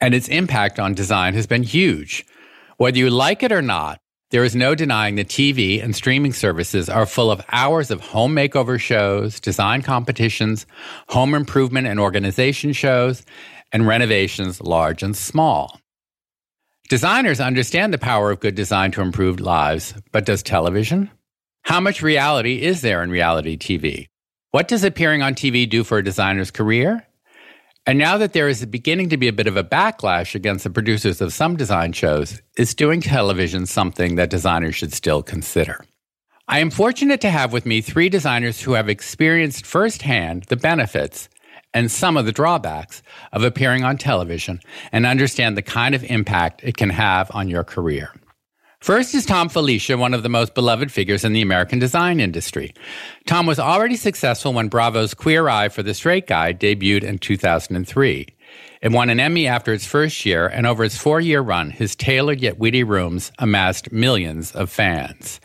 and its impact on design has been huge. Whether you like it or not, there is no denying that TV and streaming services are full of hours of home makeover shows, design competitions, home improvement and organization shows, and renovations large and small. Designers understand the power of good design to improve lives, but does television? How much reality is there in reality TV? What does appearing on TV do for a designer's career? And now that there is beginning to be a bit of a backlash against the producers of some design shows, is doing television something that designers should still consider? I am fortunate to have with me three designers who have experienced firsthand the benefits and some of the drawbacks of appearing on television and understand the kind of impact it can have on your career. First is Thom Filicia, one of the most beloved figures in the American design industry. Thom was already successful when Bravo's Queer Eye for the Straight Guy debuted in 2003. It won an Emmy after its first year, and over its four year run, his tailored yet witty rooms amassed millions of fans.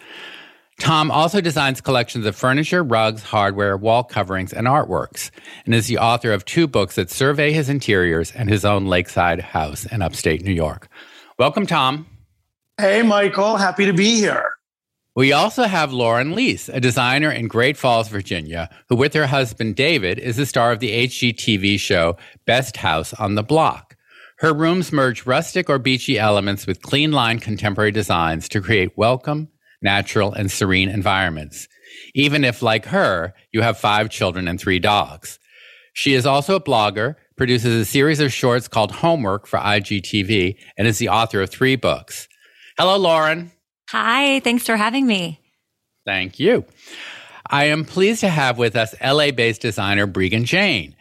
Thom also designs collections of furniture, rugs, hardware, wall coverings, and artworks, and is the author of two books that survey his interiors and his own lakeside house in upstate New York. Welcome, Thom. Hey, Michael. Happy to be here. We also have Lauren Liess, a designer in Great Falls, Virginia, who, with her husband David, is the star of the HGTV show Best House on the Block. Her rooms merge rustic or beachy elements with clean line contemporary designs to create welcome, natural, and serene environments, even if, like her, you have five children and three dogs. She is also a blogger, produces a series of shorts called Homework for IGTV, and is the author of three books. Hello, Lauren. Hi, thanks for having me. Thank you. I am pleased to have with us LA based designer Breegan Jane.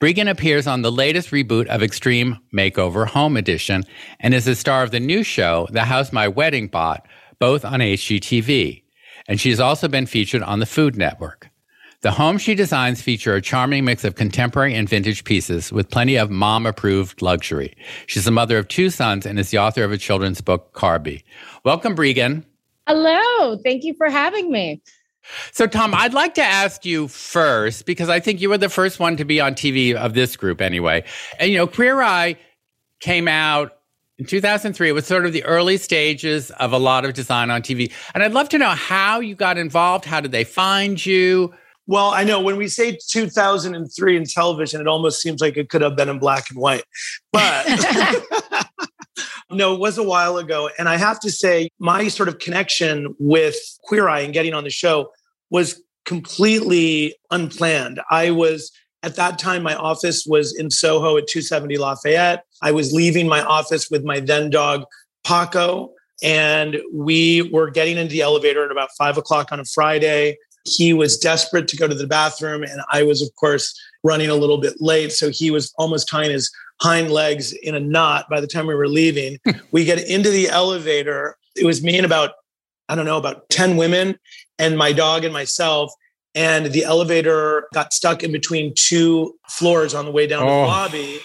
Breegan appears on the latest reboot of Extreme Makeover Home Edition and is the star of the new show, The House My Wedding Bought, both on HGTV. And she's also been featured on the Food Network. The homes she designs feature a charming mix of contemporary and vintage pieces with plenty of mom approved luxury. She's the mother of two sons and is the author of a children's book, Carby. Welcome, Breegan. Hello. Thank you for having me. So, Thom, I'd like to ask you first, because I think you were the first one to be on TV of this group anyway. And, you know, Queer Eye came out in 2003. It was sort of the early stages of a lot of design on TV. And I'd love to know how you got involved. How did they find you? Well, I know when we say 2003 in television, it almost seems like it could have been in black and white. But no, it was a while ago. And I have to say, my sort of connection with Queer Eye and getting on the show was completely unplanned. I was at that time, my office was in Soho at 270 Lafayette. I was leaving my office with my then dog, Paco, and we were getting into the elevator at about five o'clock on a Friday. He was desperate to go to the bathroom, and I was, of course, running a little bit late. So he was almost tying his hind legs in a knot by the time we were leaving. Hmm. we get into the elevator. It was me and about, I don't know, about 10 women and my dog and myself. And the elevator got stuck in between two floors on the way down oh. to the lobby.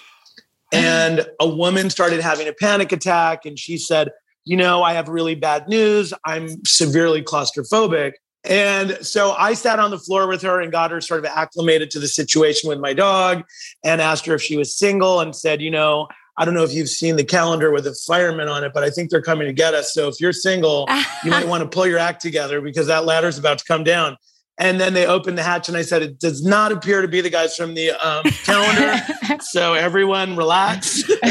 And a woman started having a panic attack. And she said, You know, I have really bad news. I'm severely claustrophobic. And so I sat on the floor with her and got her sort of acclimated to the situation with my dog and asked her if she was single and said, you know, I don't know if you've seen the calendar with the firemen on it, but I think they're coming to get us. So if you're single, you might want to pull your act together because that ladder's about to come down. And then they opened the hatch and I said, it does not appear to be the guys from the um, calendar. so everyone relax.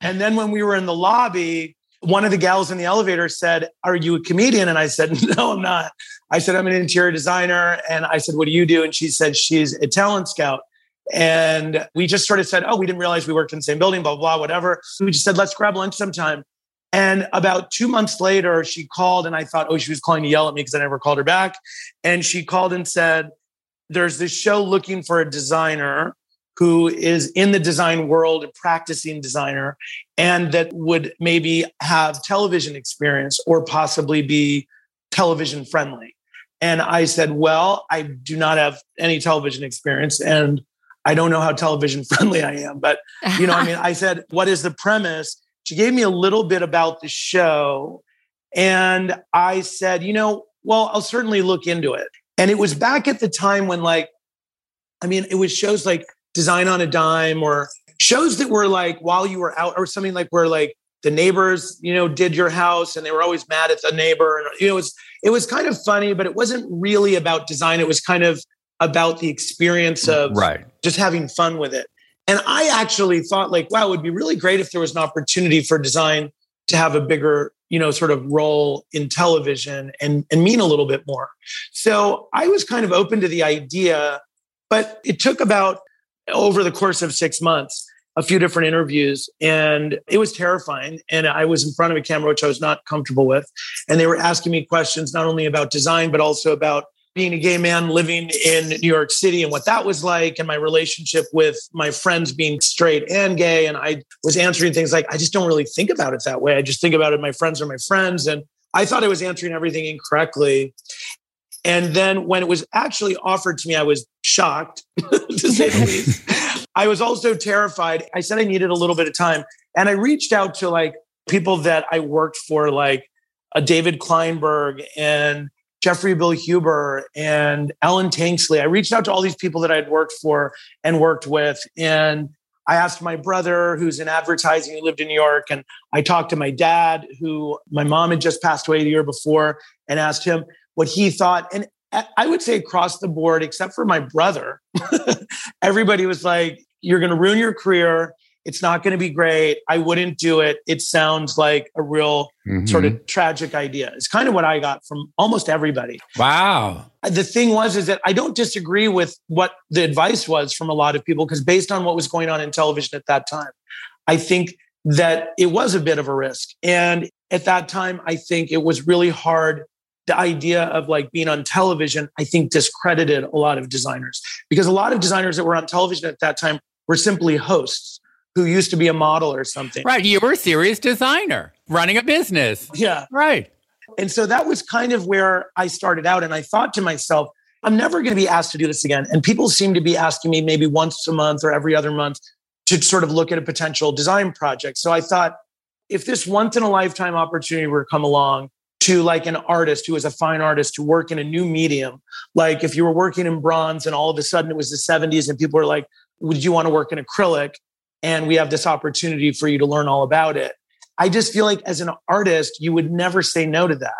and then when we were in the lobby, one of the gals in the elevator said, Are you a comedian? And I said, No, I'm not. I said, I'm an interior designer. And I said, What do you do? And she said, She's a talent scout. And we just sort of said, Oh, we didn't realize we worked in the same building, blah, blah, whatever. We just said, Let's grab lunch sometime. And about two months later, she called and I thought, Oh, she was calling to yell at me because I never called her back. And she called and said, There's this show looking for a designer who is in the design world a practicing designer and that would maybe have television experience or possibly be television friendly. And I said, Well, I do not have any television experience and I don't know how television friendly I am. But, you know, I mean, I said, What is the premise? She gave me a little bit about the show. And I said, You know, well, I'll certainly look into it. And it was back at the time when, like, I mean, it was shows like Design on a Dime or shows that were like while you were out or something like where like the neighbors, you know, did your house and they were always mad at the neighbor. And, you know, it was, it was kind of funny, but it wasn't really about design. It was kind of about the experience of right. just having fun with it. And I actually thought like, wow, it would be really great if there was an opportunity for design to have a bigger, you know, sort of role in television and, and mean a little bit more. So I was kind of open to the idea, but it took about over the course of six months a few different interviews and it was terrifying and i was in front of a camera which i was not comfortable with and they were asking me questions not only about design but also about being a gay man living in new york city and what that was like and my relationship with my friends being straight and gay and i was answering things like i just don't really think about it that way i just think about it my friends are my friends and i thought i was answering everything incorrectly and then when it was actually offered to me, I was shocked, to say the least. I was also terrified. I said I needed a little bit of time. And I reached out to like people that I worked for, like a David Kleinberg and Jeffrey Bilhuber and Ellen Tanksley. I reached out to all these people that I'd worked for and worked with. And I asked my brother, who's in advertising, who lived in New York, and I talked to my dad, who my mom had just passed away the year before, and asked him what he thought. And I would say across the board, except for my brother, everybody was like, You're going to ruin your career. It's not going to be great. I wouldn't do it. It sounds like a real mm-hmm. sort of tragic idea. It's kind of what I got from almost everybody. Wow. The thing was, is that I don't disagree with what the advice was from a lot of people, because based on what was going on in television at that time, I think that it was a bit of a risk. And at that time, I think it was really hard the idea of like being on television, I think discredited a lot of designers because a lot of designers that were on television at that time were simply hosts who used to be a model or something. Right. You were a serious designer running a business. Yeah. Right. And so that was kind of where I started out. And I thought to myself, I'm never going to be asked to do this again. And people seem to be asking me maybe once a month or every other month to sort of look at a potential design project. So I thought, if this once in a lifetime opportunity were to come along, to like an artist who is a fine artist to work in a new medium. Like if you were working in bronze and all of a sudden it was the 70s and people were like, would you want to work in acrylic? And we have this opportunity for you to learn all about it. I just feel like as an artist, you would never say no to that.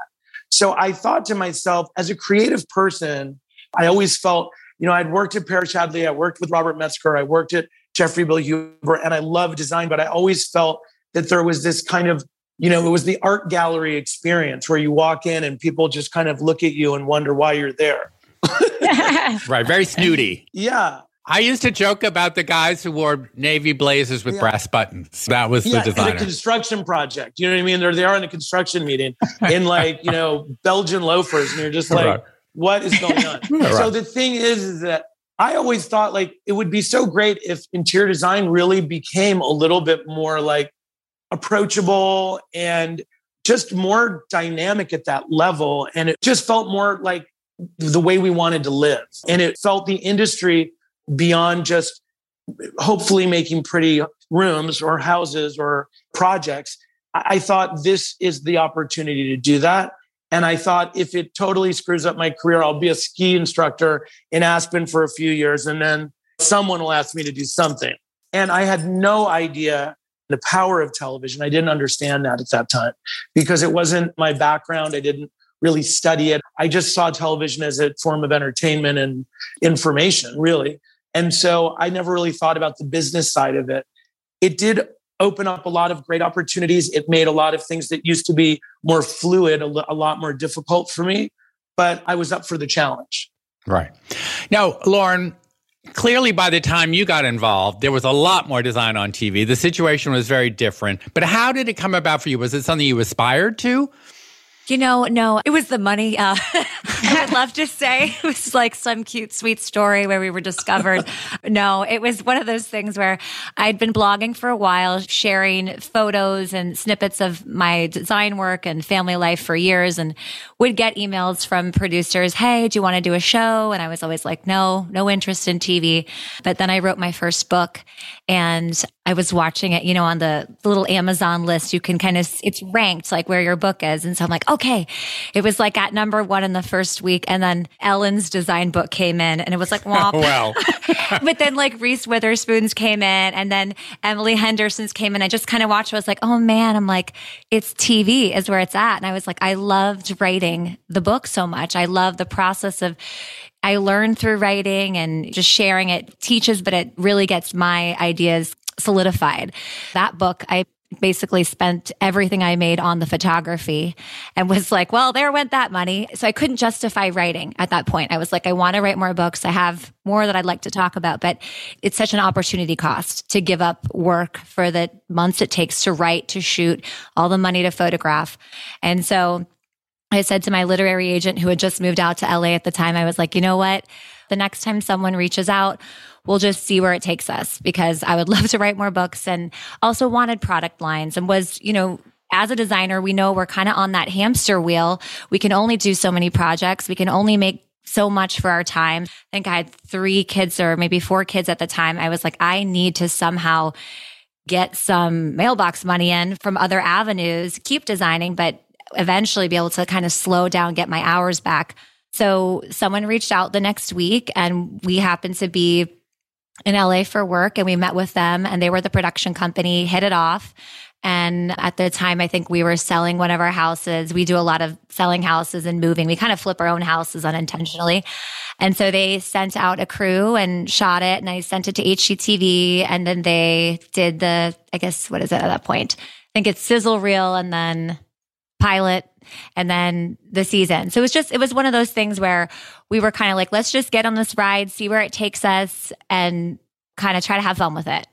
So I thought to myself, as a creative person, I always felt, you know, I'd worked at Parish-Hadley, I worked with Robert Metzger, I worked at Jeffrey Bilhuber, and I love design, but I always felt that there was this kind of you know, it was the art gallery experience where you walk in and people just kind of look at you and wonder why you're there. right. Very snooty. Yeah. I used to joke about the guys who wore navy blazers with yeah. brass buttons. That was yeah, the designer. In a construction project. You know what I mean? They're there in a construction meeting in like, you know, Belgian loafers. And you're just like, right. what is going on? right. So the thing is, is that I always thought like it would be so great if interior design really became a little bit more like approachable and just more dynamic at that level. And it just felt more like the way we wanted to live. And it felt the industry beyond just hopefully making pretty rooms or houses or projects. I thought this is the opportunity to do that. And I thought if it totally screws up my career, I'll be a ski instructor in Aspen for a few years and then someone will ask me to do something. And I had no idea the power of television. I didn't understand that at that time because it wasn't my background. I didn't really study it. I just saw television as a form of entertainment and information, really. And so I never really thought about the business side of it. It did open up a lot of great opportunities. It made a lot of things that used to be more fluid, a, lot more difficult for me, but I was up for the challenge. Right. Now, Lauren, Clearly, by the time you got involved, there was a lot more design on TV. The situation was very different. But how did it come about for you? Was it something you aspired to? You know, no, it was the money. Uh, I would love to say it was like some cute, sweet story where we were discovered. no, it was one of those things where I'd been blogging for a while, sharing photos and snippets of my design work and family life for years, and would get emails from producers, Hey, do you want to do a show? And I was always like, no, no interest in TV. But then I wrote my first book and I was watching it, you know, on the, the little Amazon list, you can kind of, it's ranked like where your book is. And so I'm like, okay, it was like at number one in the first week. And then Ellen's design book came in and it was like, womp. well, but then like Reese Witherspoon's came in and then Emily Henderson's came in. I just kind of watched, I was like, oh man, I'm like, it's TV is where it's at. And I was like, I loved writing the book so much. I love the process of, I learned through writing and just sharing it teaches, but it really gets my ideas solidified. That book, I basically spent everything I made on the photography and was like, well, there went that money. So I couldn't justify writing at that point. I was like, I want to write more books. I have more that I'd like to talk about, but it's such an opportunity cost to give up work for the months it takes to write, to shoot, all the money to photograph. And so I said to my literary agent who had just moved out to LA at the time, I was like, you know what? The next time someone reaches out, we'll just see where it takes us because I would love to write more books and also wanted product lines and was, you know, as a designer, we know we're kind of on that hamster wheel. We can only do so many projects. We can only make so much for our time. I think I had three kids or maybe four kids at the time. I was like, I need to somehow get some mailbox money in from other avenues, keep designing, but eventually be able to kind of slow down, get my hours back. So someone reached out the next week and we happened to be in LA for work and we met with them and they were the production company, hit it off. And at the time, I think we were selling one of our houses. We do a lot of selling houses and moving. We kind of flip our own houses unintentionally. And so they sent out a crew and shot it and I sent it to HGTV and then they did the, I guess, what is it at that point? I think it's sizzle reel and then pilot and then the season. So it was just, it was one of those things where we were kind of like, let's just get on this ride, see where it takes us, and kind of try to have fun with it.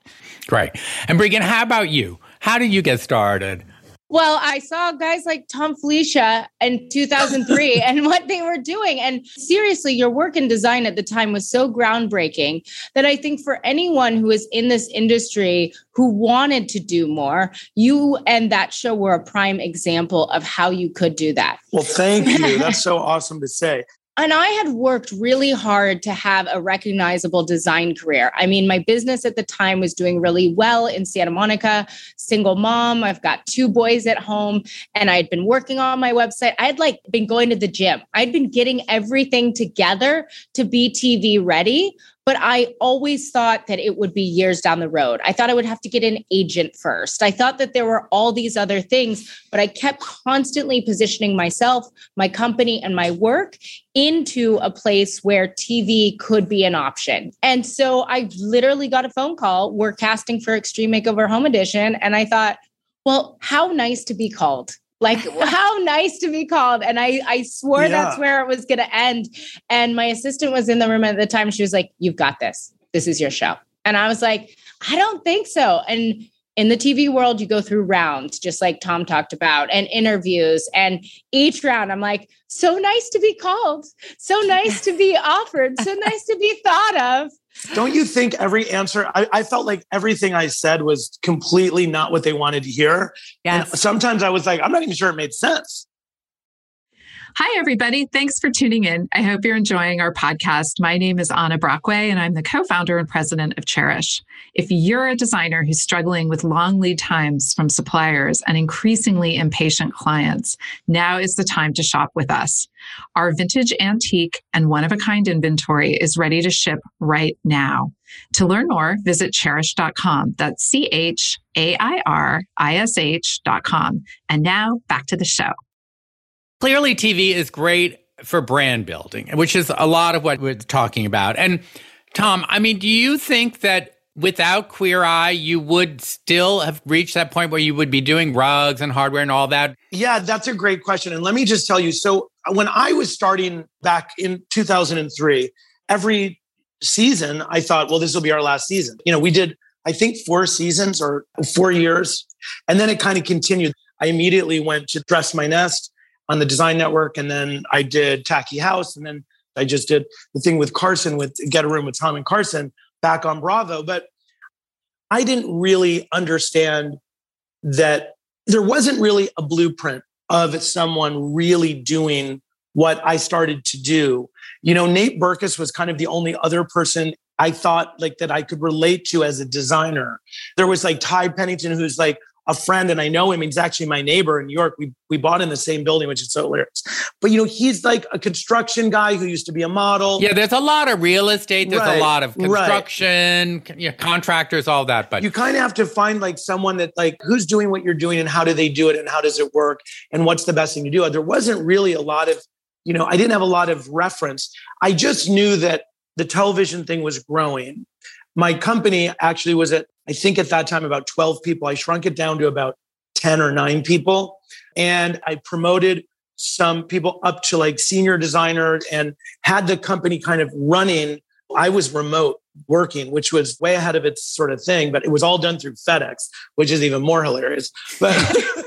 Great. And Breegan, how about you? How did you get started? Well, I saw guys like Thom Filicia in 2003 and what they were doing. And seriously, your work in design at the time was so groundbreaking that I think for anyone who is in this industry who wanted to do more, you and that show were a prime example of how you could do that. Well, thank you. That's so awesome to say and I had worked really hard to have a recognizable design career. I mean, my business at the time was doing really well in Santa Monica, single mom. I've got two boys at home, and I had been working on my website. I'd like been going to the gym. I'd been getting everything together to be TV ready but I always thought that it would be years down the road. I thought I would have to get an agent first. I thought that there were all these other things, but I kept constantly positioning myself, my company, and my work into a place where TV could be an option. And so I literally got a phone call. We're casting for Extreme Makeover Home Edition. And I thought, well, how nice to be called like how nice to be called. And i i swore yeah. that's where it was going to end. And my assistant was in the room at the time. She was like you've got this. This is your show. And i was like i don't think so. And in the TV world, you go through rounds, just like Thom talked about, and interviews. And each round, I'm like, so nice to be called, so nice to be offered, so nice to be thought of. Don't you think every answer, I, I, felt like everything I said was completely not what they wanted to hear. Yes. And sometimes I was like, I'm not even sure it made sense. Hi, everybody. Thanks for tuning in. I hope you're enjoying our podcast. My name is Anna Brockway, and I'm the co founder and president of Chairish. If you're a designer who's struggling with long lead times from suppliers and increasingly impatient clients, now is the time to shop with us. Our vintage antique and one of a kind inventory is ready to ship right now. To learn more, visit chairish.com. That's C H A I R I S H.com. And now back to the show. Clearly, TV is great for brand building, which is a lot of what we're talking about. And Thom, I mean, do you think that without Queer Eye, you would still have reached that point where you would be doing rugs and hardware and all that? Yeah, that's a great question. And let me just tell you so, when I was starting back in 2003, every season, I thought, well, this will be our last season. You know, we did, I think, four seasons or four years. And then it kind of continued. I immediately went to Dress My Nest on the Design Network, and then I did Tacky House, and then I just did the thing with Carson with Get a Room with Thom and Carson back on Bravo. But I didn't really understand that there wasn't really a blueprint of someone really doing what I started to do. You know, Nate Berkus was kind of the only other person I thought like that I could relate to as a designer. There was like Ty Pennington, who's like a friend, and I know him. He's actually my neighbor in New York. We we bought in the same building, which is so hilarious. But you know, he's like a construction guy who used to be a model. Yeah, there's a lot of real estate. There's right, a lot of construction, right. you know, contractors, all that. But you kind of have to find like someone that like who's doing what you're doing and how do they do it and how does it work and what's the best thing to do. There wasn't really a lot of, you know, I didn't have a lot of reference. I just knew that the television thing was growing. My company actually was at, I think at that time, about 12 people. I shrunk it down to about 10 or nine people. And I promoted some people up to like senior designer and had the company kind of running. I was remote working, which was way ahead of its sort of thing, but it was all done through FedEx, which is even more hilarious. But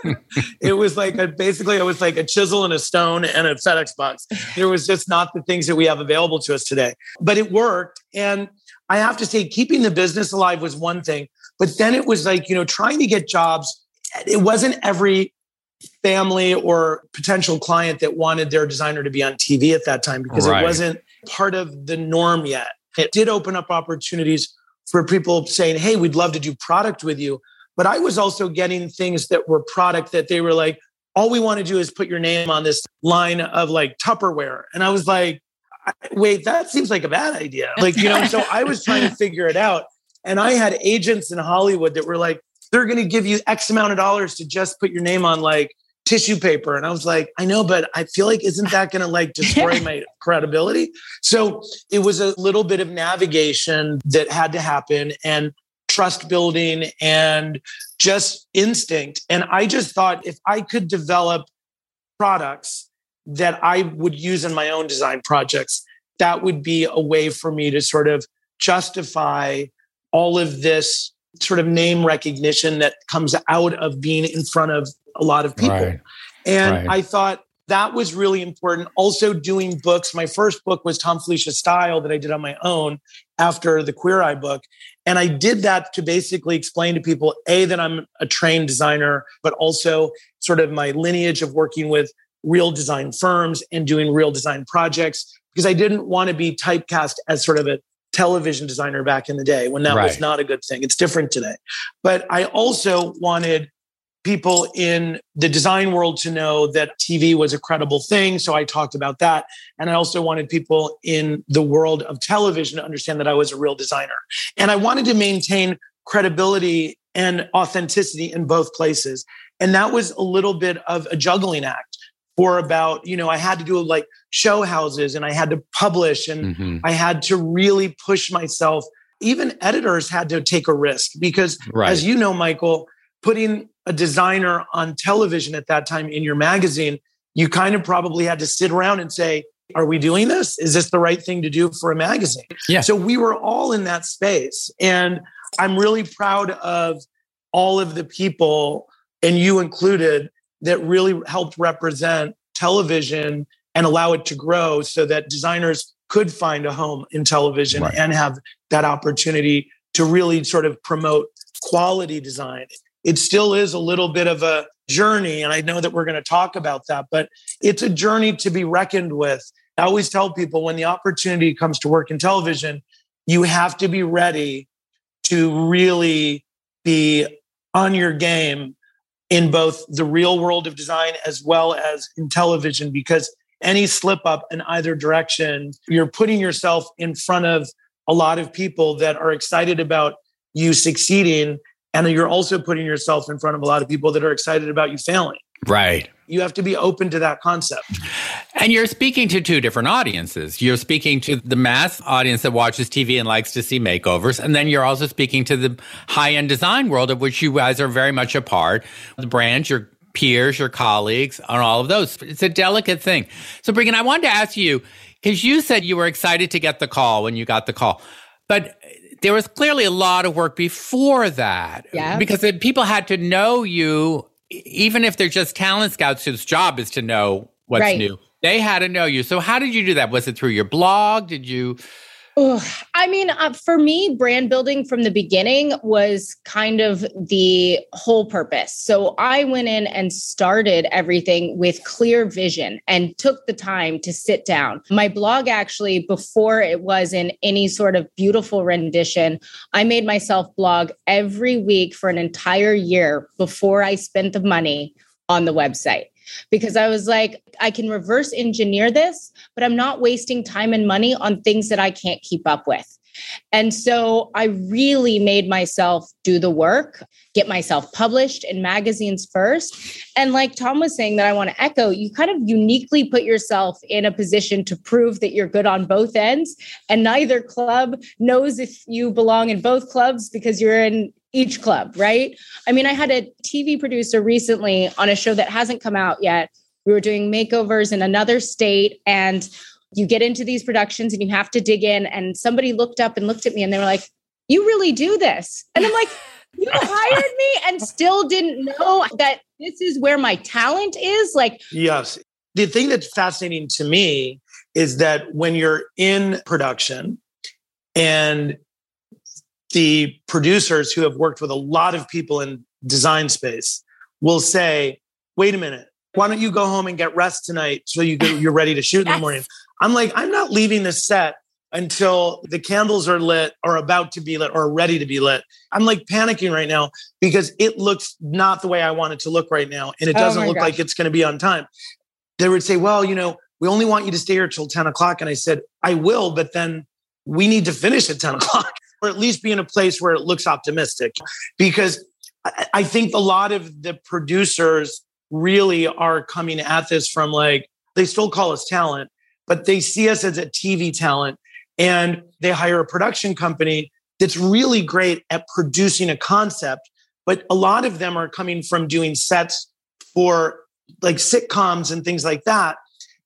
it was like a, basically, it was like a chisel and a stone and a FedEx box. There was just not the things that we have available to us today, but it worked. And I have to say, keeping the business alive was one thing, but then it was like, you know, trying to get jobs. It wasn't every family or potential client that wanted their designer to be on TV at that time because right. it wasn't part of the norm yet. It did open up opportunities for people saying, Hey, we'd love to do product with you. But I was also getting things that were product that they were like, all we want to do is put your name on this line of like Tupperware. And I was like, wait, that seems like a bad idea. Like, you know, so I was trying to figure it out. And I had agents in Hollywood that were like, they're going to give you X amount of dollars to just put your name on like tissue paper. And I was like, I know, but I feel like isn't that going to like destroy my credibility? So it was a little bit of navigation that had to happen and trust building and just instinct. And I just thought if I could develop products that I would use in my own design projects, that would be a way for me to sort of justify all of this sort of name recognition that comes out of being in front of a lot of people. Right. And right. I thought that was really important. Also, doing books. My first book was Thom Filicia Style that I did on my own after the Queer Eye book. And I did that to basically explain to people A, that I'm a trained designer, but also sort of my lineage of working with real design firms and doing real design projects because I didn't want to be typecast as sort of a television designer back in the day when that right. was not a good thing. It's different today. But I also wanted people in the design world to know that TV was a credible thing. So I talked about that. And I also wanted people in the world of television to understand that I was a real designer. And I wanted to maintain credibility and authenticity in both places. And that was a little bit of a juggling act for about, you know, I had to do like show houses and I had to publish and mm-hmm. I had to really push myself. Even editors had to take a risk because, right. as you know, Michael, putting a designer on television at that time in your magazine, you kind of probably had to sit around and say, are we doing this? Is this the right thing to do for a magazine? Yeah. So we were all in that space. And I'm really proud of all of the people, and you included, that really helped represent television and allow it to grow so that designers could find a home in television right. and have that opportunity to really sort of promote quality design it still is a little bit of a journey. And I know that we're going to talk about that, but it's a journey to be reckoned with. I always tell people when the opportunity comes to work in television, you have to be ready to really be on your game in both the real world of design as well as in television because any slip up in either direction, you're putting yourself in front of a lot of people that are excited about you succeeding and you're also putting yourself in front of a lot of people that are excited about you failing. Right. You have to be open to that concept. And you're speaking to two different audiences. You're speaking to the mass audience that watches TV and likes to see makeovers. And then you're also speaking to the high end design world of which you guys are very much a part. The brands, your peers, your colleagues, and all of those. It's a delicate thing. So, Breegan, I wanted to ask you, because you said you were excited to get the call when you got the call. But there was clearly a lot of work before that. Yeah. Because people had to know you, even if they're just talent scouts whose job is to know what's Right. new. They had to know you. So how did you do that? Was it through your blog? Did you? Ugh. I mean, uh, for me, brand building from the beginning was kind of the whole purpose. So I went in and started everything with clear vision and took the time to sit down. My blog, actually, before it was in any sort of beautiful rendition, I made myself blog every week for an entire year before I spent the money on the website because I was like, I can reverse engineer this, but I'm not wasting time and money on things that I can't keep up with. And so I really made myself do the work, get myself published in magazines first. And like Thom was saying, that I want to echo, you kind of uniquely put yourself in a position to prove that you're good on both ends. And neither club knows if you belong in both clubs because you're in each club, right? I mean, I had a TV producer recently on a show that hasn't come out yet. We were doing makeovers in another state and you get into these productions and you have to dig in and somebody looked up and looked at me and they were like, "You really do this?" And I'm like, "You hired me and still didn't know that this is where my talent is?" Like, Yes. The thing that's fascinating to me is that when you're in production and the producers who have worked with a lot of people in design space will say, wait a minute, why don't you go home and get rest tonight so you go, you're ready to shoot in the morning? I'm like, I'm not leaving the set until the candles are lit or about to be lit or ready to be lit. I'm like panicking right now because it looks not the way I want it to look right now. And it Oh doesn't my look gosh. like it's going to be on time. They would say, well, you know, we only want you to stay here till 10 o'clock. And I said, I will, but then we need to finish at 10 o'clock or at least be in a place where it looks optimistic. Because I think a lot of the producers really are coming at this from like, they still call us talent, but they see us as a TV talent and they hire a production company that's really great at producing a concept. But a lot of them are coming from doing sets for like sitcoms and things like that.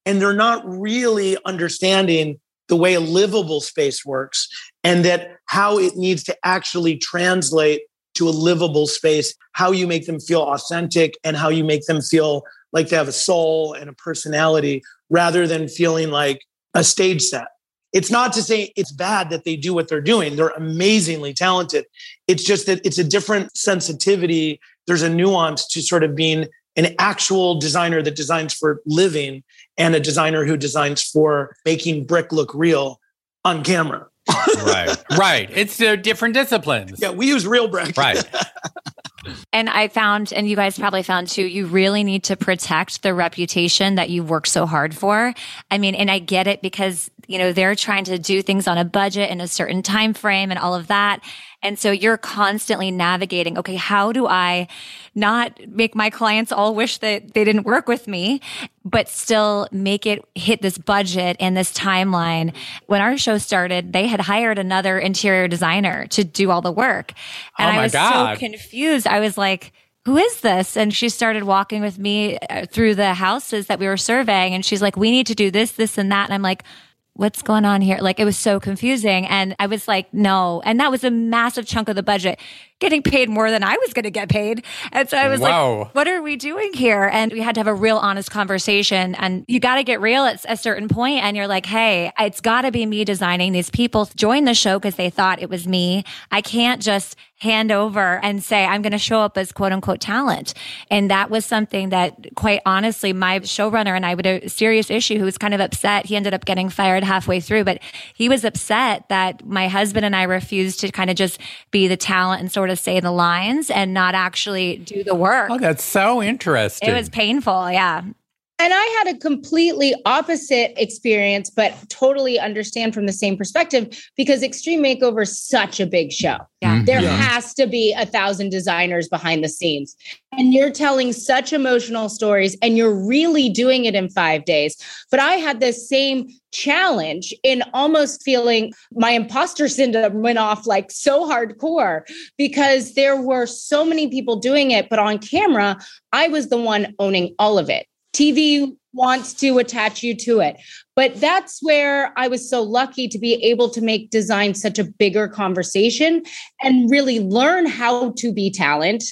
And they're not really understanding the way a livable space works and that how it needs to actually translate to a livable space, how you make them feel authentic and how you make them feel like they have a soul and a personality rather than feeling like a stage set. It's not to say it's bad that they do what they're doing. They're amazingly talented. It's just that it's a different sensitivity. There's a nuance to sort of being an actual designer that designs for living and a designer who designs for making brick look real on camera. Right. right. It's uh, different disciplines. Yeah, we use real brick. Right. And I found, and you guys probably found too, you really need to protect the reputation that you've worked so hard for. I mean, and I get it because, you know, they're trying to do things on a budget in a certain time frame and all of that. And so you're constantly navigating, okay, how do I not make my clients all wish that they didn't work with me, but still make it hit this budget and this timeline? When our show started, they had hired another interior designer to do all the work. Oh and Oh I was God. so confused. I was like, who is this? And she started walking with me uh, through the houses that we were surveying. And she's like, we need to do this, this, and that. And I'm like, what's going on here? Like, it was so confusing. And I was like, no. And that was a massive chunk of the budget, getting paid more than I was going to get paid. And so I was Wow. like, what are we doing here? And we had to have a real honest conversation. And you got to get real at a certain point And you're like, hey, it's got to be me designing. These people joined the show because they thought it was me. I can't just hand over and say, I'm going to show up as quote unquote talent. And that was something that, quite honestly, my showrunner and I had a serious issue who was kind of upset. He ended up getting fired halfway through, but he was upset that my husband and I refused to kind of just be the talent and sort of say the lines and not actually do the work. Oh, that's so interesting. It was painful. Yeah. And I had a completely opposite experience, but totally understand from the same perspective because Extreme Makeover is such a big show. Yeah. Mhm. There Yeah. has to be a thousand designers behind the scenes. And you're telling such emotional stories and you're really doing it in five days. But I had this same challenge in almost feeling my imposter syndrome went off like so hardcore because there were so many people doing it. But on camera, I was the one owning all of it. TV wants to attach you to it. But that's where I was so lucky to be able to make design such a bigger conversation and really learn how to be talent.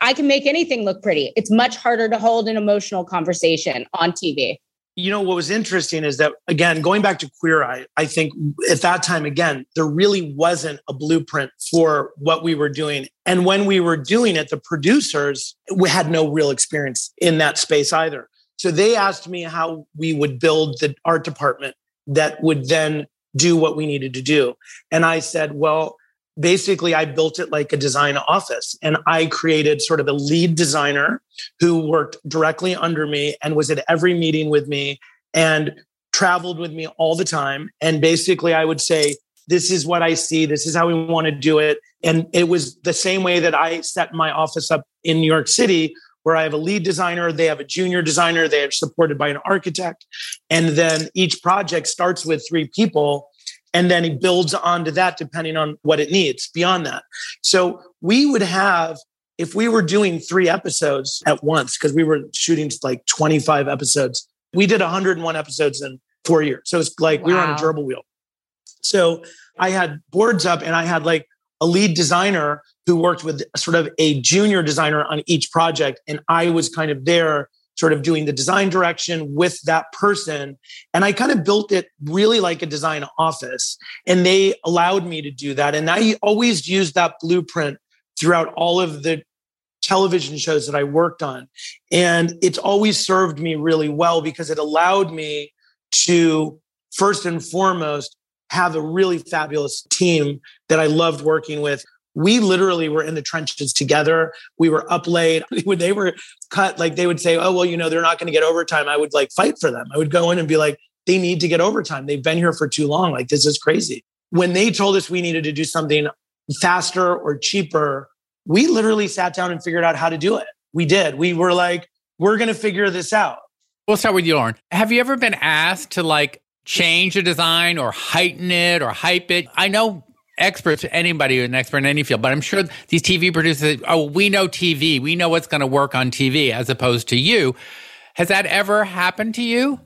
I can make anything look pretty. It's much harder to hold an emotional conversation on TV. you know what was interesting is that again going back to queer eye i think at that time again there really wasn't a blueprint for what we were doing and when we were doing it the producers we had no real experience in that space either so they asked me how we would build the art department that would then do what we needed to do and i said well basically I built it like a design office and I created sort of a lead designer who worked directly under me and was at every meeting with me and traveled with me all the time. And basically I would say, this is what I see. This is how we want to do it. And it was the same way that I set my office up in New York City, where I have a lead designer, they have a junior designer, they are supported by an architect. And then each project starts with three people and then it builds onto that depending on what it needs beyond that. So we would have, if we were doing three episodes at once, because we were shooting like 25 episodes, we did 101 episodes in four years. So it's like wow. we were on a gerbil wheel. So I had boards up and I had like a lead designer who worked with sort of a junior designer on each project. And I was kind of there sort of doing the design direction with that person. And I kind of built it really like a design office. And they allowed me to do that. And I always used that blueprint throughout all of the television shows that I worked on. And it's always served me really well because it allowed me to, first and foremost, have a really fabulous team that I loved working with we literally were in the trenches together. We were up late. When they were cut, like they would say, Oh, well, you know, they're not going to get overtime. I would like fight for them. I would go in and be like, they need to get overtime. They've been here for too long. Like, this is crazy. When they told us we needed to do something faster or cheaper, we literally sat down and figured out how to do it. We did. We were like, we're going to figure this out. We'll start with you, Lauren. Have you ever been asked to like change a design or heighten it or hype it? I know experts, anybody who's an expert in any field, but I'm sure these TV producers, oh, we know TV, we know what's going to work on TV as opposed to you. Has that ever happened to you?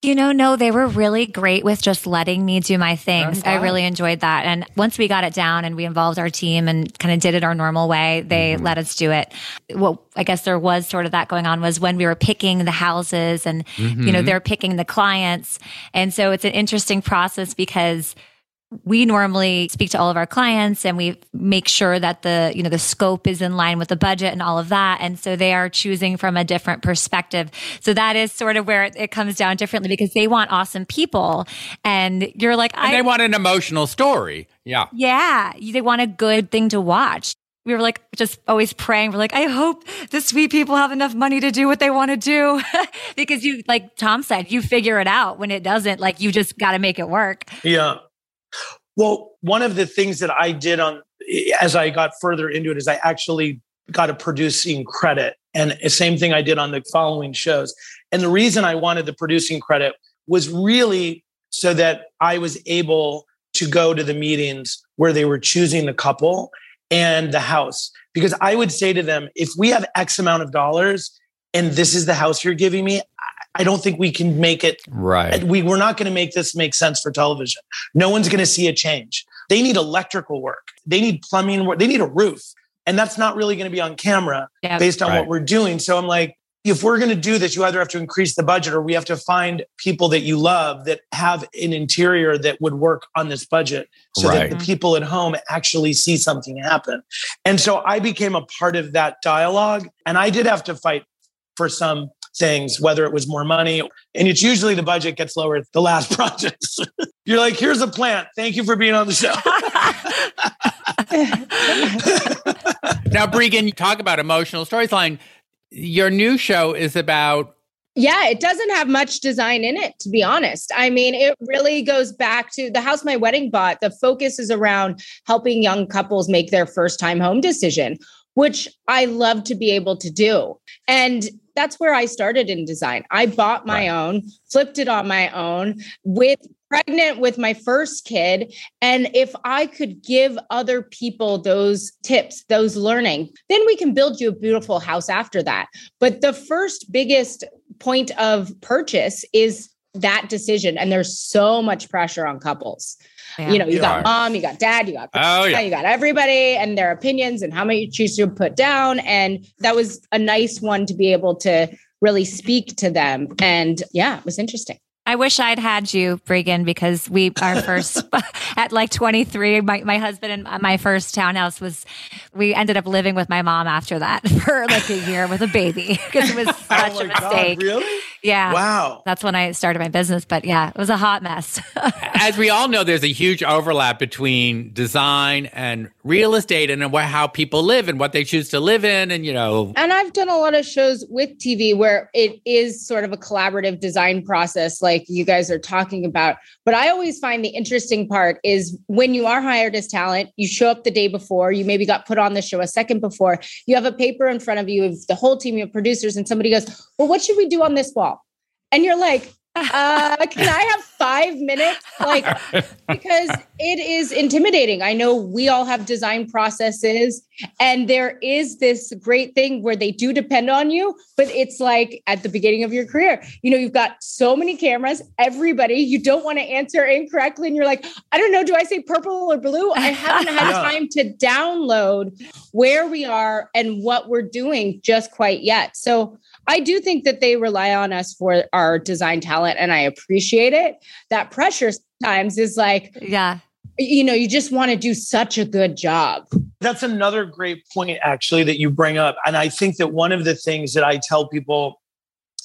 You know, no, they were really great with just letting me do my things. I really enjoyed that. And once we got it down and we involved our team and kind of did it our normal way, they mm-hmm. let us do it. What I guess there was sort of that going on was when we were picking the houses and, mm-hmm. you know, mm-hmm. they're picking the clients. And so it's an interesting process because we normally speak to all of our clients and we make sure that the you know the scope is in line with the budget and all of that and so they are choosing from a different perspective so that is sort of where it comes down differently because they want awesome people and you're like and they want an emotional story yeah yeah they want a good thing to watch we were like just always praying. We're like, I hope the sweet people have enough money to do what they want to do. because you, like Thom said, you figure it out when it doesn't. Like you just got to make it work. Yeah. Well, one of the things that I did on as I got further into it is I actually got a producing credit. And the same thing I did on the following shows. And the reason I wanted the producing credit was really so that I was able to go to the meetings where they were choosing the couple and the house. Because I would say to them, if we have X amount of dollars and this is the house you're giving me, I don't think we can make it right. We, we're not going to make this make sense for television. No one's going to see a change. They need electrical work. They need plumbing work. They need a roof. And that's not really going to be on camera yep. based on right. what we're doing. So I'm like, if we're going to do this, you either have to increase the budget or we have to find people that you love that have an interior that would work on this budget so right. that the people at home actually see something happen. And so I became a part of that dialogue. And I did have to fight for some things, whether it was more money. And it's usually the budget gets lower the last projects. You're like, here's a plant. Thank you for being on the show. now, Breegan, talk about emotional storyline. Your new show is about yeah, it doesn't have much design in it, to be honest. I mean, it really goes back to the house my wedding bought. The focus is around helping young couples make their first time home decision, which I love to be able to do. And that's where I started in design. I bought my right. own, flipped it on my own with pregnant with my first kid. And if I could give other people those tips, those learning, then we can build you a beautiful house after that. But the first biggest point of purchase is that decision. And there's so much pressure on couples. Yeah. You know, you yeah. got mom, you got dad, you got oh, yeah. you got everybody and their opinions and how many you choose to put down. And that was a nice one to be able to really speak to them. And yeah, it was interesting. I wish I'd had you, Breegan, because we, our first, at like 23, my, my husband and my first townhouse was, we ended up living with my mom after that for like a year with a baby because it was oh such oh a mistake. God, really? Yeah. Wow. That's when I started my business. But yeah, it was a hot mess. As we all know, there's a huge overlap between design and real estate and how people live and what they choose to live in. And, you know, and I've done a lot of shows with TV where it is sort of a collaborative design process, like you guys are talking about. But I always find the interesting part is when you are hired as talent, you show up the day before, you maybe got put on the show a second before, you have a paper in front of you of the whole team of producers, and somebody goes, Well, what should we do on this wall? And you're like, uh, can I have five minutes? Like, because it is intimidating. I know we all have design processes, and there is this great thing where they do depend on you, but it's like at the beginning of your career, you know, you've got so many cameras, everybody, you don't want to answer incorrectly, and you're like, I don't know, do I say purple or blue? I haven't had yeah. time to download where we are and what we're doing just quite yet. So, I do think that they rely on us for our design talent and I appreciate it. That pressure sometimes is like, yeah, you know, you just want to do such a good job. That's another great point, actually, that you bring up. And I think that one of the things that I tell people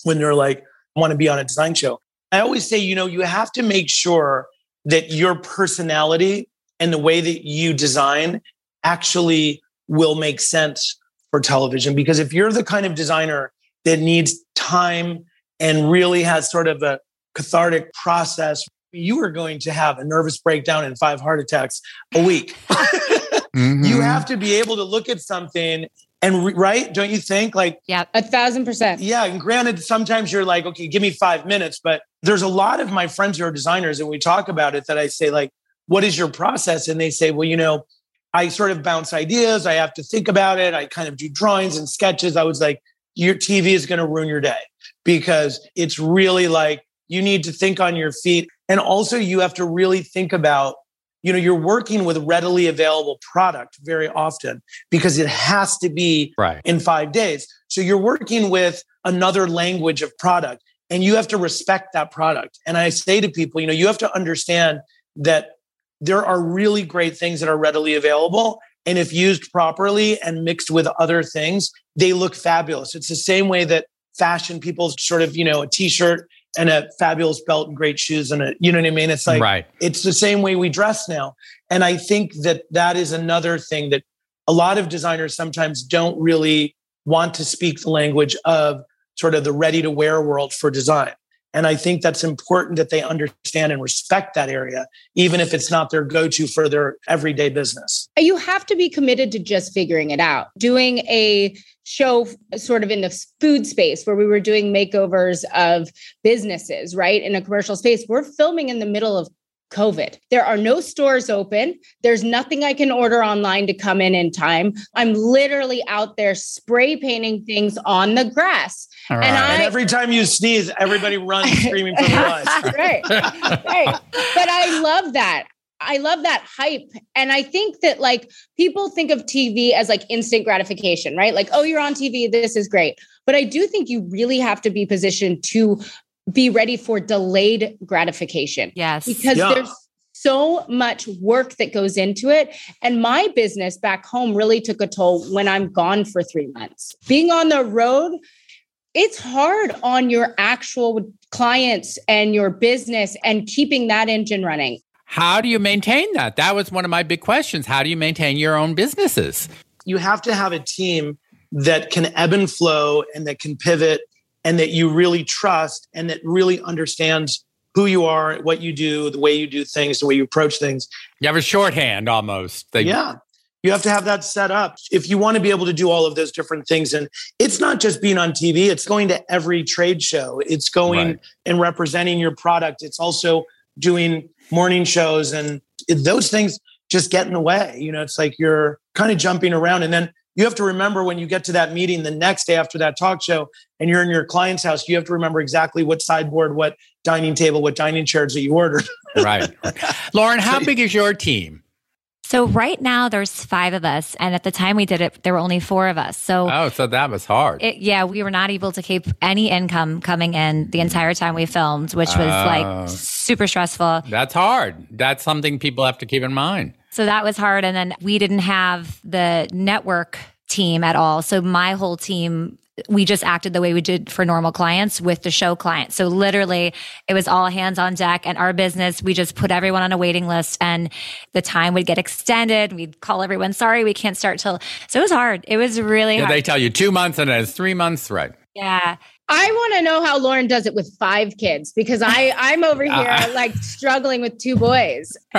when they're like, I want to be on a design show, I always say, you know, you have to make sure that your personality and the way that you design actually will make sense for television. Because if you're the kind of designer that needs time and really has sort of a cathartic process, you are going to have a nervous breakdown and five heart attacks a week. mm-hmm. You have to be able to look at something and re- right, don't you think? Like, yeah, a thousand percent. Yeah, and granted, sometimes you're like, okay, give me five minutes, but there's a lot of my friends who are designers, and we talk about it. That I say, like, what is your process? And they say, well, you know, I sort of bounce ideas. I have to think about it. I kind of do drawings and sketches. I was like, your TV is going to ruin your day because it's really like you need to think on your feet. And also, you have to really think about, you know, you're working with readily available product very often because it has to be right. in five days. So you're working with another language of product and you have to respect that product. And I say to people, you know, you have to understand that there are really great things that are readily available and if used properly and mixed with other things, they look fabulous. It's the same way that fashion people sort of, you know, a t-shirt and a fabulous belt and great shoes and a, you know what I mean? It's like, right. it's the same way we dress now. And I think that that is another thing that a lot of designers sometimes don't really want to speak the language of sort of the ready to wear world for design. And I think that's important that they understand and respect that area, even if it's not their go to for their everyday business. You have to be committed to just figuring it out. Doing a show sort of in the food space where we were doing makeovers of businesses, right? In a commercial space, we're filming in the middle of COVID. There are no stores open. There's nothing I can order online to come in in time. I'm literally out there spray painting things on the grass. Right. And, I, and, every time you sneeze, everybody runs screaming for the lights. right. Right. But I love that. I love that hype. And I think that like people think of TV as like instant gratification, right? Like, oh, you're on TV, this is great. But I do think you really have to be positioned to be ready for delayed gratification. Yes. Because yeah. there's so much work that goes into it. And my business back home really took a toll when I'm gone for three months. Being on the road, it's hard on your actual clients and your business and keeping that engine running. How do you maintain that? That was one of my big questions. How do you maintain your own businesses? You have to have a team that can ebb and flow and that can pivot and that you really trust and that really understands who you are, what you do, the way you do things, the way you approach things. You have a shorthand almost. They- yeah. You have to have that set up if you want to be able to do all of those different things. And it's not just being on TV, it's going to every trade show, it's going right. and representing your product. It's also doing morning shows, and those things just get in the way. You know, it's like you're kind of jumping around. And then you have to remember when you get to that meeting the next day after that talk show and you're in your client's house, you have to remember exactly what sideboard, what dining table, what dining chairs that you ordered. right. Lauren, how big is your team? So right now there's five of us, and at the time we did it, there were only four of us. So oh, so that was hard. It, yeah, we were not able to keep any income coming in the entire time we filmed, which was oh. like super stressful. That's hard. That's something people have to keep in mind. So that was hard, and then we didn't have the network team at all. So my whole team we just acted the way we did for normal clients with the show clients. So literally it was all hands on deck and our business, we just put everyone on a waiting list and the time would get extended. We'd call everyone, sorry, we can't start till. So it was hard. It was really yeah, hard. They tell you two months and it's three months, right? Yeah. I want to know how Lauren does it with five kids because I I'm over here uh, like struggling with two boys.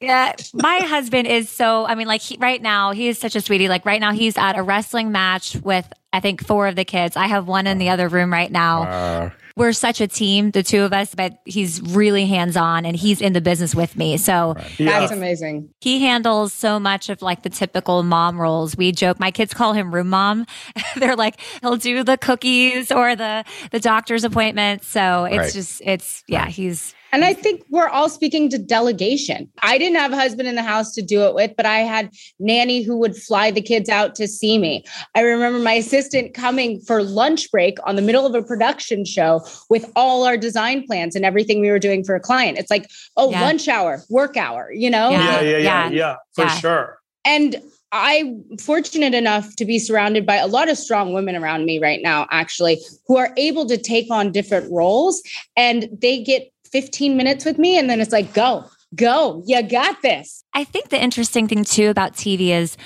yeah, my husband is so. I mean, like he, right now, he is such a sweetie. Like right now, he's at a wrestling match with I think four of the kids. I have one in the other room right now. Uh, we're such a team, the two of us, but he's really hands on and he's in the business with me. So right. yeah. that's amazing. He handles so much of like the typical mom roles. We joke, my kids call him room mom. They're like, he'll do the cookies or the, the doctor's appointment. So it's right. just, it's, yeah, he's, and I think we're all speaking to delegation. I didn't have a husband in the house to do it with, but I had nanny who would fly the kids out to see me. I remember my assistant coming for lunch break on the middle of a production show with all our design plans and everything we were doing for a client. It's like, oh, yeah. lunch hour, work hour, you know? Yeah, yeah, yeah, yeah, yeah for yeah. sure. And I'm fortunate enough to be surrounded by a lot of strong women around me right now, actually, who are able to take on different roles and they get 15 minutes with me and then it's like, go, go, you got this. I think the interesting thing too about TV is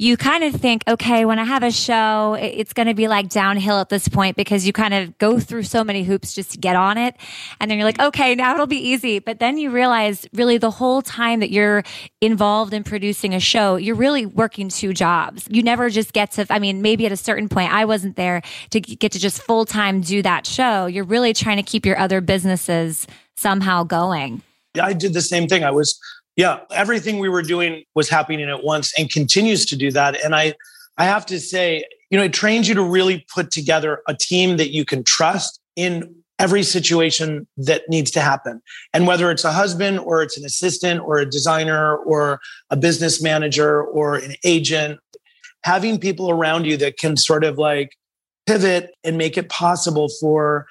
you kind of think, okay, when I have a show, it's going to be like downhill at this point because you kind of go through so many hoops just to get on it. And then you're like, okay, now it'll be easy. But then you realize really the whole time that you're involved in producing a show, you're really working two jobs. You never just get to, I mean, maybe at a certain point, I wasn't there to get to just full time do that show. You're really trying to keep your other businesses somehow going. I did the same thing. I was yeah, everything we were doing was happening at once and continues to do that. And I, I have to say, you know, it trains you to really put together a team that you can trust in every situation that needs to happen. And whether it's a husband or it's an assistant or a designer or a business manager or an agent, having people around you that can sort of like pivot and make it possible for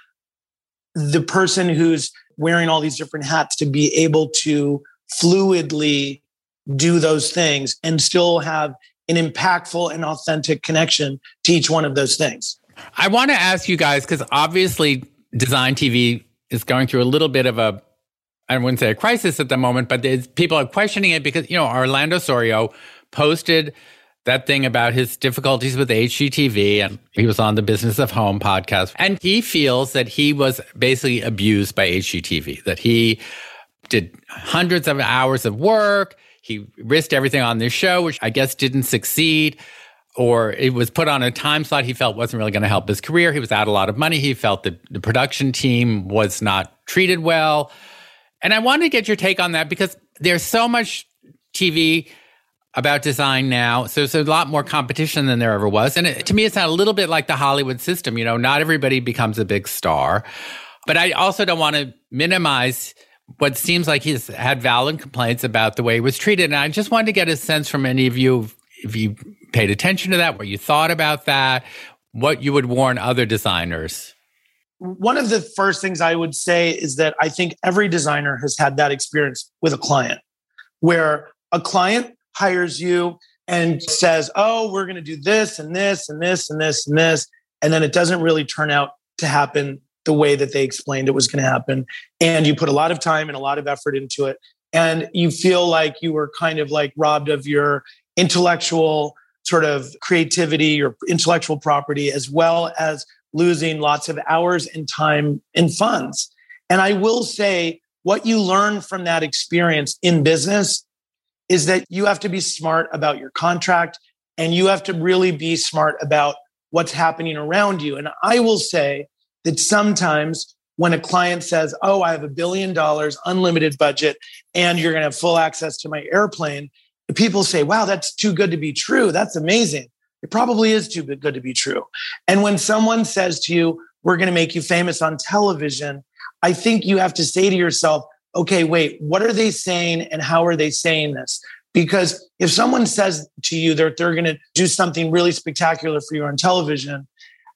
the person who's wearing all these different hats to be able to fluidly do those things and still have an impactful and authentic connection to each one of those things. I want to ask you guys because obviously design TV is going through a little bit of a I wouldn't say a crisis at the moment, but people are questioning it because you know Orlando Soria posted that thing about his difficulties with HGTV and he was on the Business of Home podcast and he feels that he was basically abused by HGTV that he did hundreds of hours of work. He risked everything on this show, which I guess didn't succeed, or it was put on a time slot he felt wasn't really going to help his career. He was out a lot of money. He felt that the production team was not treated well. And I wanted to get your take on that because there's so much TV about design now. So there's a lot more competition than there ever was. And it, to me, it's a little bit like the Hollywood system. You know, not everybody becomes a big star. But I also don't want to minimize what seems like he's had valid complaints about the way he was treated. And I just wanted to get a sense from any of you if you paid attention to that, what you thought about that, what you would warn other designers. One of the first things I would say is that I think every designer has had that experience with a client where a client hires you and says, Oh, we're going to do this and this and this and this and this. And then it doesn't really turn out to happen the way that they explained it was going to happen. And you put a lot of time and a lot of effort into it. And you feel like you were kind of like robbed of your intellectual sort of creativity, or intellectual property, as well as losing lots of hours and time and funds. And I will say, what you learn from that experience in business is that you have to be smart about your contract and you have to really be smart about what's happening around you. And I will say that sometimes when a client says, Oh, I have a billion dollars, unlimited budget, and you're going to have full access to my airplane, people say, Wow, that's too good to be true. That's amazing. It probably is too good to be true. And when someone says to you, We're going to make you famous on television, I think you have to say to yourself, okay, wait, what are they saying and how are they saying this? Because if someone says to you that they're going to do something really spectacular for you on television,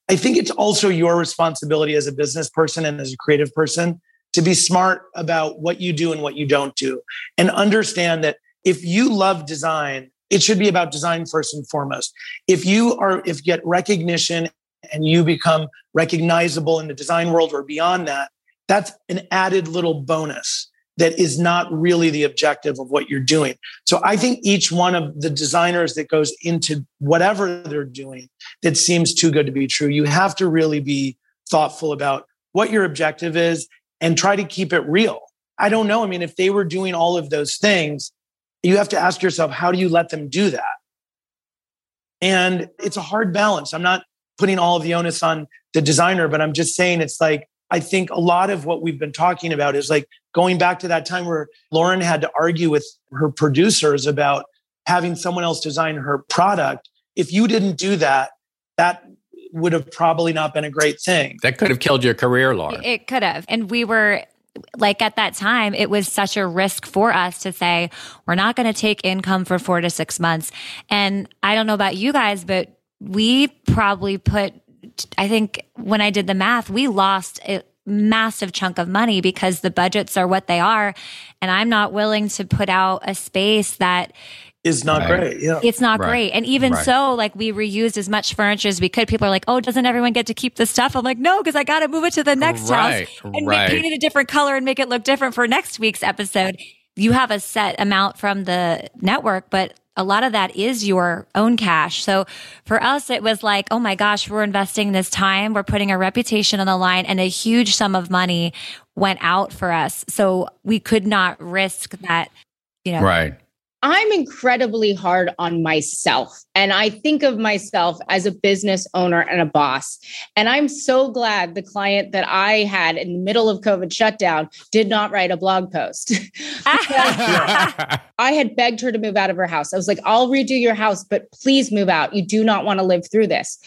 I think it's also your responsibility as a business person and as a creative person to be smart about what you do and what you don't do. And understand that if you love design it should be about design first and foremost. If you are if you get recognition and you become recognizable in the design world or beyond that that's an added little bonus that is not really the objective of what you're doing so i think each one of the designers that goes into whatever they're doing that seems too good to be true you have to really be thoughtful about what your objective is and try to keep it real i don't know i mean if they were doing all of those things you have to ask yourself, how do you let them do that? And it's a hard balance. I'm not putting all of the onus on the designer, but I'm just saying it's like, I think a lot of what we've been talking about is like going back to that time where Lauren had to argue with her producers about having someone else design her product. If you didn't do that, that would have probably not been a great thing. That could have killed your career, Lauren. It could have. And we were like at that time, it was such a risk for us to say, we're not going to take income for four to six months. And I don't know about you guys, but we probably put, I think when I did the math, we lost a massive chunk of money because the budgets are what they are. And I'm not willing to put out a space that is not right. great. Yeah. It's not right. great. And even right. so, like we reused as much furniture as we could. People are like, oh, doesn't everyone get to keep the stuff? I'm like, no, because I got to move it to the next house and paint it a different color and make it look different for next week's episode. You have a set amount from the network, but a lot of that is your own cash. So for us, it was like, oh my gosh, we're investing this time. We're putting our reputation on the line and a huge sum of money went out for us. So we could not risk that, you know, right I'm incredibly hard on myself. And I think of myself as a business owner and a boss. And I'm so glad the client that I had in the middle of COVID shutdown did not write a blog post. I had begged her to move out of her house. I was like, I'll redo your house, but please move out. You do not want to live through this.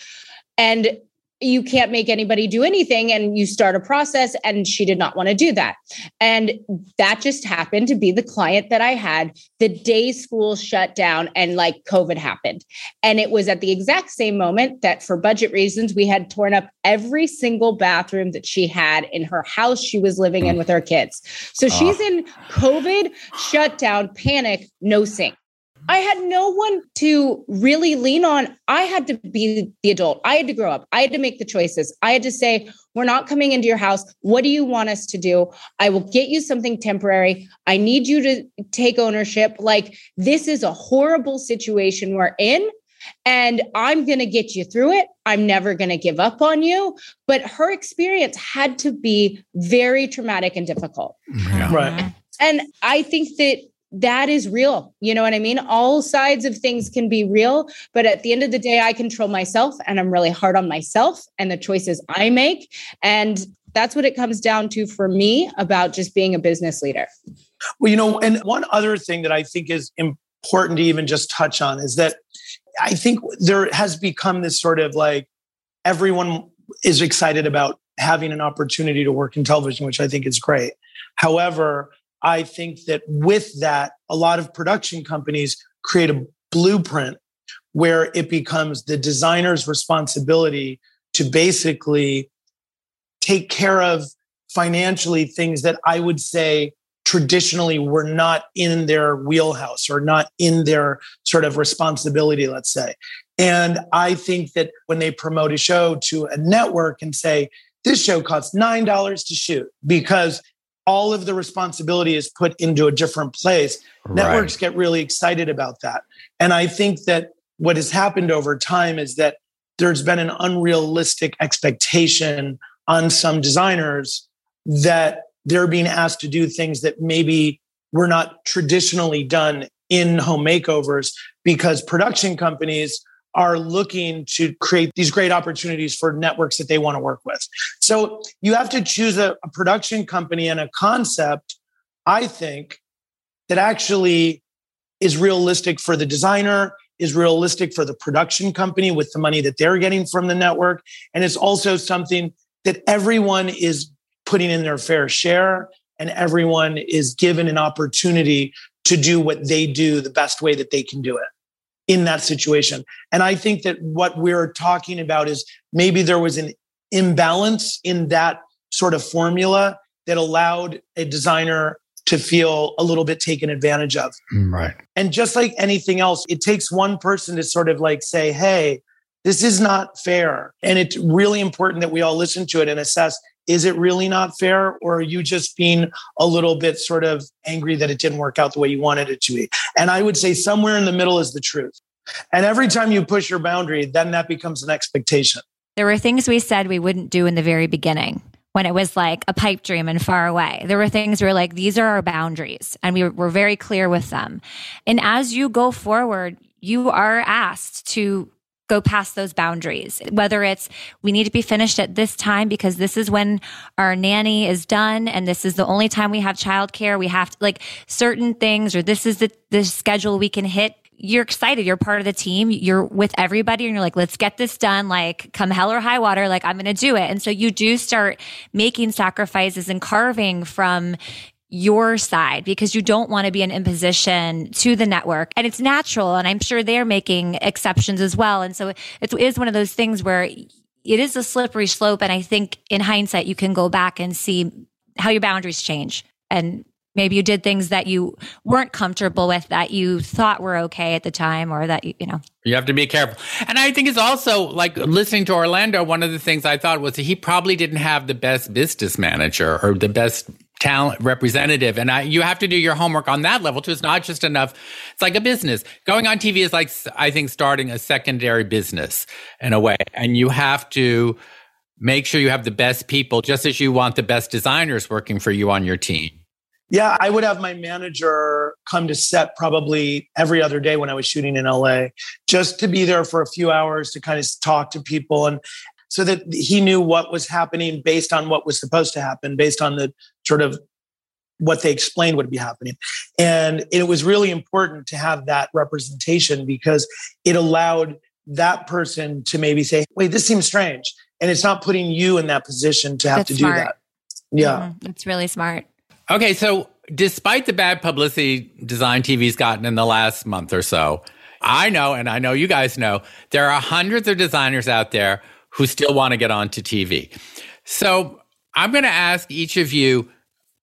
And you can't make anybody do anything and you start a process and she did not want to do that. And that just happened to be the client that i had the day school shut down and like covid happened. And it was at the exact same moment that for budget reasons we had torn up every single bathroom that she had in her house she was living in mm. with her kids. So she's ah. in covid shutdown panic no sink I had no one to really lean on. I had to be the adult. I had to grow up. I had to make the choices. I had to say, we're not coming into your house. What do you want us to do? I will get you something temporary. I need you to take ownership. Like, this is a horrible situation we're in. And I'm going to get you through it. I'm never going to give up on you. But her experience had to be very traumatic and difficult. Yeah. Right. And I think that that is real. You know what I mean? All sides of things can be real, but at the end of the day, I control myself and I'm really hard on myself and the choices I make. And that's what it comes down to for me about just being a business leader. Well, you know, and one other thing that I think is important to even just touch on is that I think there has become this sort of like everyone is excited about having an opportunity to work in television, which I think is great. However, I think that with that, a lot of production companies create a blueprint where it becomes the designer's responsibility to basically take care of financially things that I would say traditionally were not in their wheelhouse or not in their sort of responsibility, let's say. And I think that when they promote a show to a network and say, this show costs $9 to shoot because all of the responsibility is put into a different place. Right. Networks get really excited about that. And I think that what has happened over time is that there's been an unrealistic expectation on some designers that they're being asked to do things that maybe were not traditionally done in home makeovers because production companies are looking to create these great opportunities for networks that they want to work with. So you have to choose a, a production company and a concept, I think, that actually is realistic for the designer, is realistic for the production company with the money that they're getting from the network. And it's also something that everyone is putting in their fair share and everyone is given an opportunity to do what they do the best way that they can do it in that situation. And I think that what we're talking about is maybe there was an imbalance in that sort of formula that allowed a designer to feel a little bit taken advantage of. Mm, right. And just like anything else, it takes one person to sort of like say, hey, this is not fair. And it's really important that we all listen to it and assess is it really not fair? Or are you just being a little bit sort of angry that it didn't work out the way you wanted it to be? And I would say somewhere in the middle is the truth. And every time you push your boundary, then that becomes an expectation. There were things we said we wouldn't do in the very beginning when it was like a pipe dream and far away. There were things we were like, these are our boundaries. And we were very clear with them. And as you go forward, you are asked to go past those boundaries. Whether it's we need to be finished at this time because this is when our nanny is done and this is the only time we have childcare. We have to like certain things or this is the, the schedule we can hit. You're excited. You're part of the team. You're with everybody and you're like, let's get this done. Like come hell or high water. Like I'm going to do it. And so you do start making sacrifices and carving from your side because you don't want to be an imposition to the network. And it's natural. And I'm sure they're making exceptions as well. And so it is one of those things where it is a slippery slope. And I think in hindsight, you can go back and see how your boundaries change. And maybe you did things that you weren't comfortable with that you thought were okay at the time or that you, you know you have to be careful and i think it's also like listening to orlando one of the things i thought was he probably didn't have the best business manager or the best talent representative. And I, you have to do your homework on that level too. It's not just enough. It's like a business. Going on TV is like, I think, starting a secondary business in a way. And you have to make sure you have the best people, just as you want the best designers working for you on your team. Yeah, I would have my manager come to set probably every other day when I was shooting in LA, just to be there for a few hours to kind of talk to people and so that he knew what was happening based on what was supposed to happen, based on the sort of what they explained would be happening. And it was really important to have that representation because it allowed that person to maybe say, wait, this seems strange. And it's not putting you in that position to have That's to smart. do that. Yeah. mm It's really smart. Okay. So, despite the bad publicity design TV's gotten in the last month or so, I know, and I know you guys know, there are hundreds of designers out there who still want to get onto TV. So I'm going to ask each of you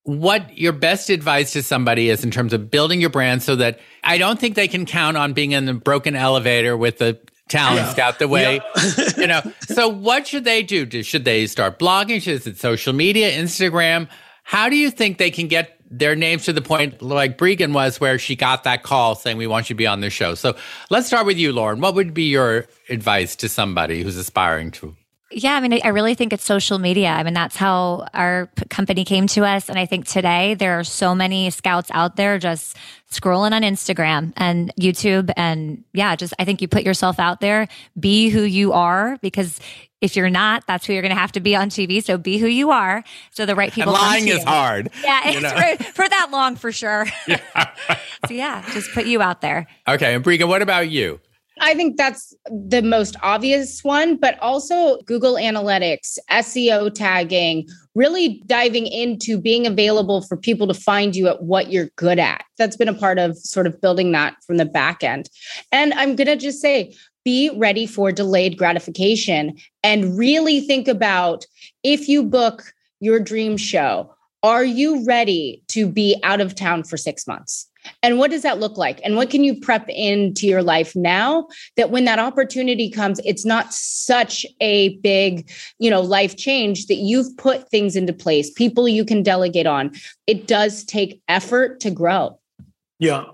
what your best advice to somebody is in terms of building your brand so that I don't think they can count on being in the broken elevator with the talents yeah. out the way. Yeah. you know, so what should they do? Should they start blogging? Should it social media, Instagram? How do you think they can get their names to the point like Breegan was where she got that call saying we want you to be on the show. So let's start with you, Lauren. What would be your advice to somebody who's aspiring to? Yeah, I mean, I really think it's social media. I mean, that's how our company came to us. And I think today there are so many scouts out there just scrolling on Instagram and YouTube. And yeah, just I think you put yourself out there, be who you are, because if you're not, that's who you're going to have to be on TV. So be who you are. So the right people. And lying is hard. Yeah, it's right, for that long for sure. Yeah. so yeah, just put you out there. Okay, and Breegan, what about you? I think that's the most obvious one, but also Google Analytics, SEO tagging, really diving into being available for people to find you at what you're good at. That's been a part of sort of building that from the back end. And I'm going to just say, be ready for delayed gratification and really think about if you book your dream show, are you ready to be out of town for six months? And what does that look like? And what can you prep into your life now that when that opportunity comes, it's not such a big, you know, life change that you've put things into place, people you can delegate on. It does take effort to grow. Yeah.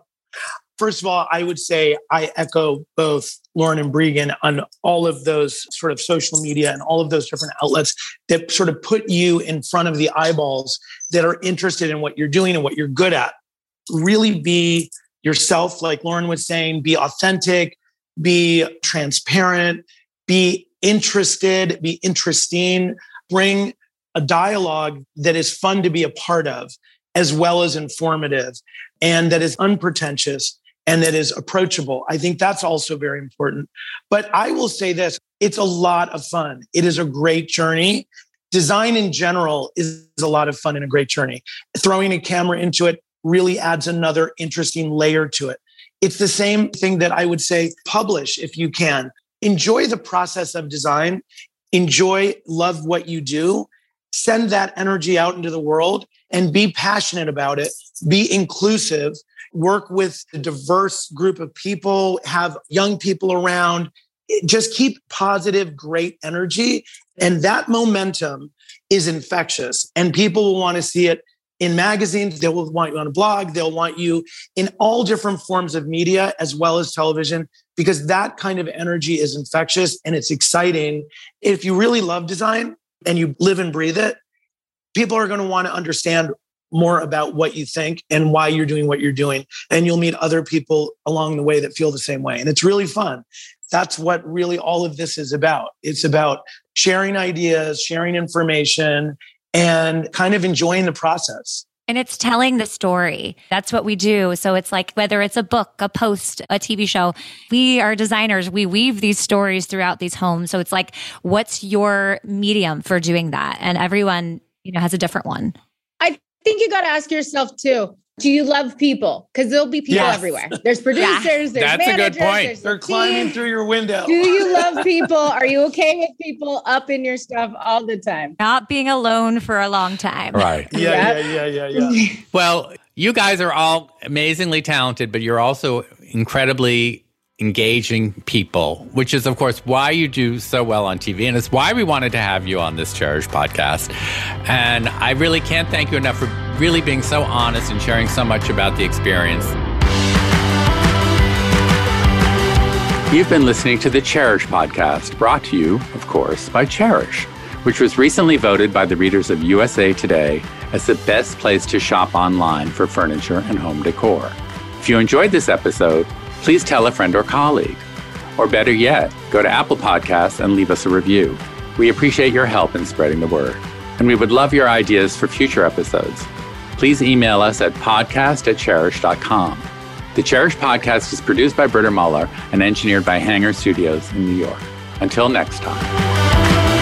First of all, I would say I echo both Lauren and Breegan on all of those sort of social media and all of those different outlets that sort of put you in front of the eyeballs that are interested in what you're doing and what you're good at. Really be yourself, like Lauren was saying, be authentic, be transparent, be interested, be interesting, bring a dialogue that is fun to be a part of, as well as informative and that is unpretentious and that is approachable. I think that's also very important. But I will say this it's a lot of fun. It is a great journey. design in general is a lot of fun and a great journey. Throwing a camera into it really adds another interesting layer to it. It's the same thing that I would say publish if you can. Enjoy the process of design, enjoy, love what you do, send that energy out into the world and be passionate about it, be inclusive, work with a diverse group of people, have young people around, just keep positive, great energy. And that momentum is infectious and people will want to see it in magazines. They will want you on a blog. They'll want you in all different forms of media as well as television because that kind of energy is infectious and it's exciting. If you really love design and you live and breathe it, people are going to want to understand more about what you think and why you're doing what you're doing. And you'll meet other people along the way that feel the same way. And it's really fun. That's what really all of this is about. It's about sharing ideas, sharing information, and kind of enjoying the process. And it's telling the story. That's what we do. So it's like whether it's a book, a post, a TV show, we are designers. We weave these stories throughout these homes. So it's like, what's your medium for doing that? And everyone, you know, has a different one. I think you got to ask yourself too. Do you love people? Because there'll be people yes. everywhere. There's producers, yeah. there's That's managers, a good point. They're climbing through your window. Do you love people? Are you okay with people up in your stuff all the time? Not being alone for a long time. Right. yeah, yeah, yeah, yeah, yeah. well, you guys are all amazingly talented, but you're also incredibly engaging people, which is, of course, why you do so well on TV. And it's why we wanted to have you on this Chairish podcast. And I really can't thank you enough for really being so honest and sharing so much about the experience. You've been listening to the Chairish podcast, brought to you, of course, by Chairish, which was recently voted by the readers of USA Today as the best place to shop online for furniture and home decor. If you enjoyed this episode, please tell a friend or colleague. Or better yet, go to Apple Podcasts and leave us a review. We appreciate your help in spreading the word. And we would love your ideas for future episodes. Please email us at podcast at chairish.com. The Chairish podcast is produced by Britta Muller and engineered by Hanger Studios in New York. Until next time.